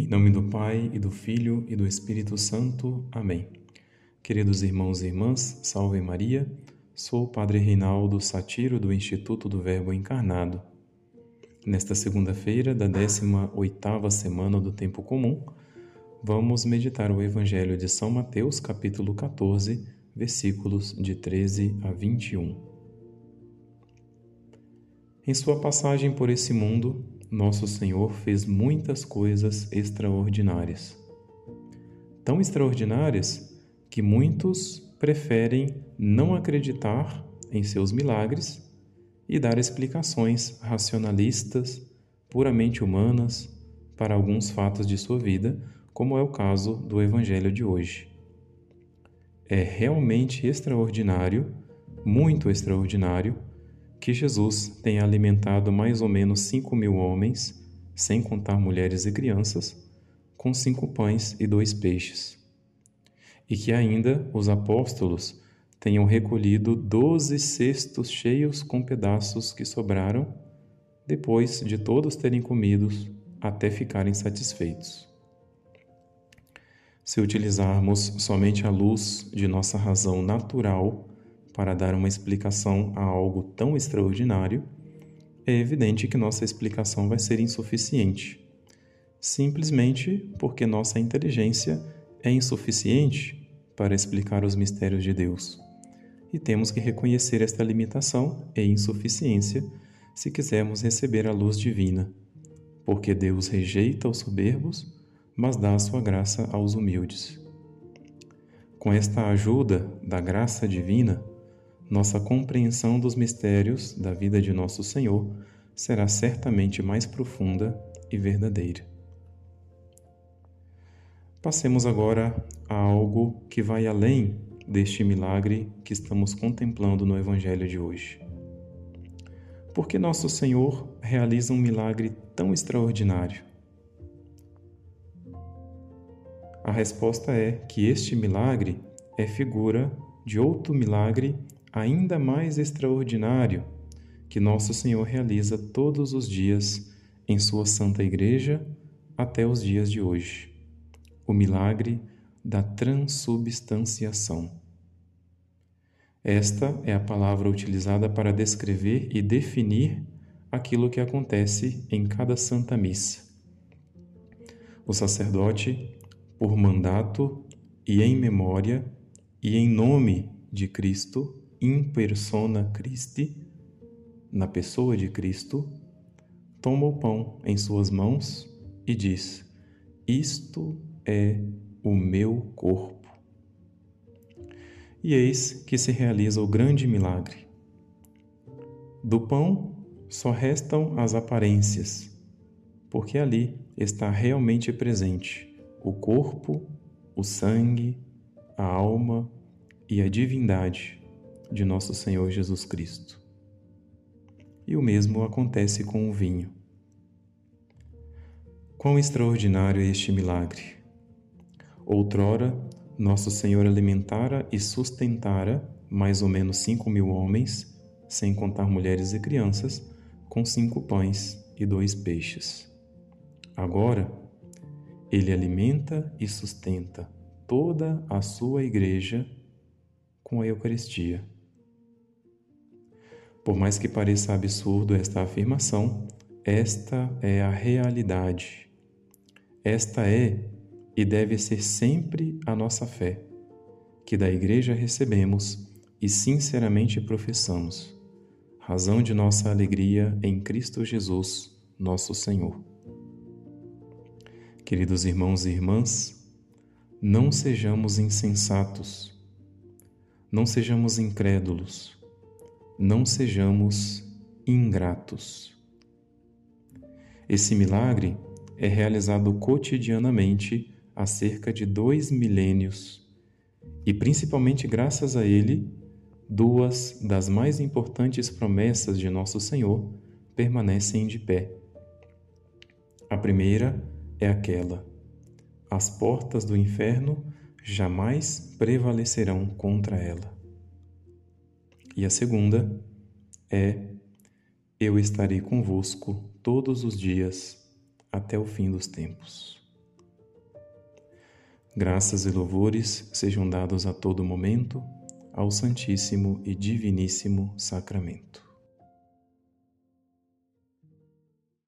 Em nome do Pai, e do Filho, e do Espírito Santo. Amém. Queridos irmãos e irmãs, salve Maria. Sou o Padre Reinaldo Satiro, do Instituto do Verbo Encarnado. Nesta segunda-feira da 18ª semana do Tempo Comum, vamos meditar o Evangelho de São Mateus, capítulo 14, versículos de 13 a 21. Em sua passagem por esse mundo, nosso Senhor fez muitas coisas extraordinárias. Tão extraordinárias que muitos preferem não acreditar em seus milagres e dar explicações racionalistas, puramente humanas, para alguns fatos de sua vida, como é o caso do Evangelho de hoje. É realmente extraordinário, muito extraordinário, que Jesus tenha alimentado mais ou menos cinco mil homens, sem contar mulheres e crianças, com cinco pães e dois peixes. E que ainda os apóstolos tenham recolhido doze cestos cheios com pedaços que sobraram, depois de todos terem comido até ficarem satisfeitos. Se utilizarmos somente a luz de nossa razão natural para dar uma explicação a algo tão extraordinário, é evidente que nossa explicação vai ser insuficiente, simplesmente porque nossa inteligência é insuficiente para explicar os mistérios de Deus. E temos que reconhecer esta limitação e insuficiência se quisermos receber a luz divina, porque Deus rejeita os soberbos, mas dá a sua graça aos humildes. Com esta ajuda da graça divina, nossa compreensão dos mistérios da vida de nosso Senhor será certamente mais profunda e verdadeira. Passemos agora a algo que vai além deste milagre que estamos contemplando no Evangelho de hoje. Por que nosso Senhor realiza um milagre tão extraordinário? A resposta é que este milagre é figura de outro milagre ainda mais extraordinário que nosso Senhor realiza todos os dias em Sua Santa Igreja até os dias de hoje. O milagre da transubstanciação. Esta é a palavra utilizada para descrever e definir aquilo que acontece em cada Santa Missa. O sacerdote, por mandato e em memória e em nome de Cristo, in persona Christi, na pessoa de Cristo, toma o pão em suas mãos e diz: Isto é o meu corpo e eis que se realiza o grande milagre. Do pão só restam as aparências, porque ali está realmente presente o corpo, o sangue, a alma e a divindade de nosso Senhor Jesus Cristo. E o mesmo acontece com o vinho. Quão extraordinário é este milagre! Outrora, nosso Senhor alimentara e sustentara mais ou menos cinco mil homens, sem contar mulheres e crianças, com cinco pães e dois peixes. Agora, Ele alimenta e sustenta toda a sua igreja com a Eucaristia. Por mais que pareça absurdo esta afirmação, esta é a realidade. Esta é e deve ser sempre a nossa fé, que da Igreja recebemos e sinceramente professamos, razão de nossa alegria em Cristo Jesus, nosso Senhor. Queridos irmãos e irmãs, não sejamos insensatos, não sejamos incrédulos, não sejamos ingratos. Esse milagre é realizado cotidianamente há cerca de dois milênios, e principalmente graças a ele, duas das mais importantes promessas de Nosso Senhor permanecem de pé. A primeira é aquela: as portas do inferno jamais prevalecerão contra ela. E a segunda é: Eu estarei convosco todos os dias até o fim dos tempos. Graças e louvores sejam dados a todo momento ao Santíssimo e Diviníssimo Sacramento.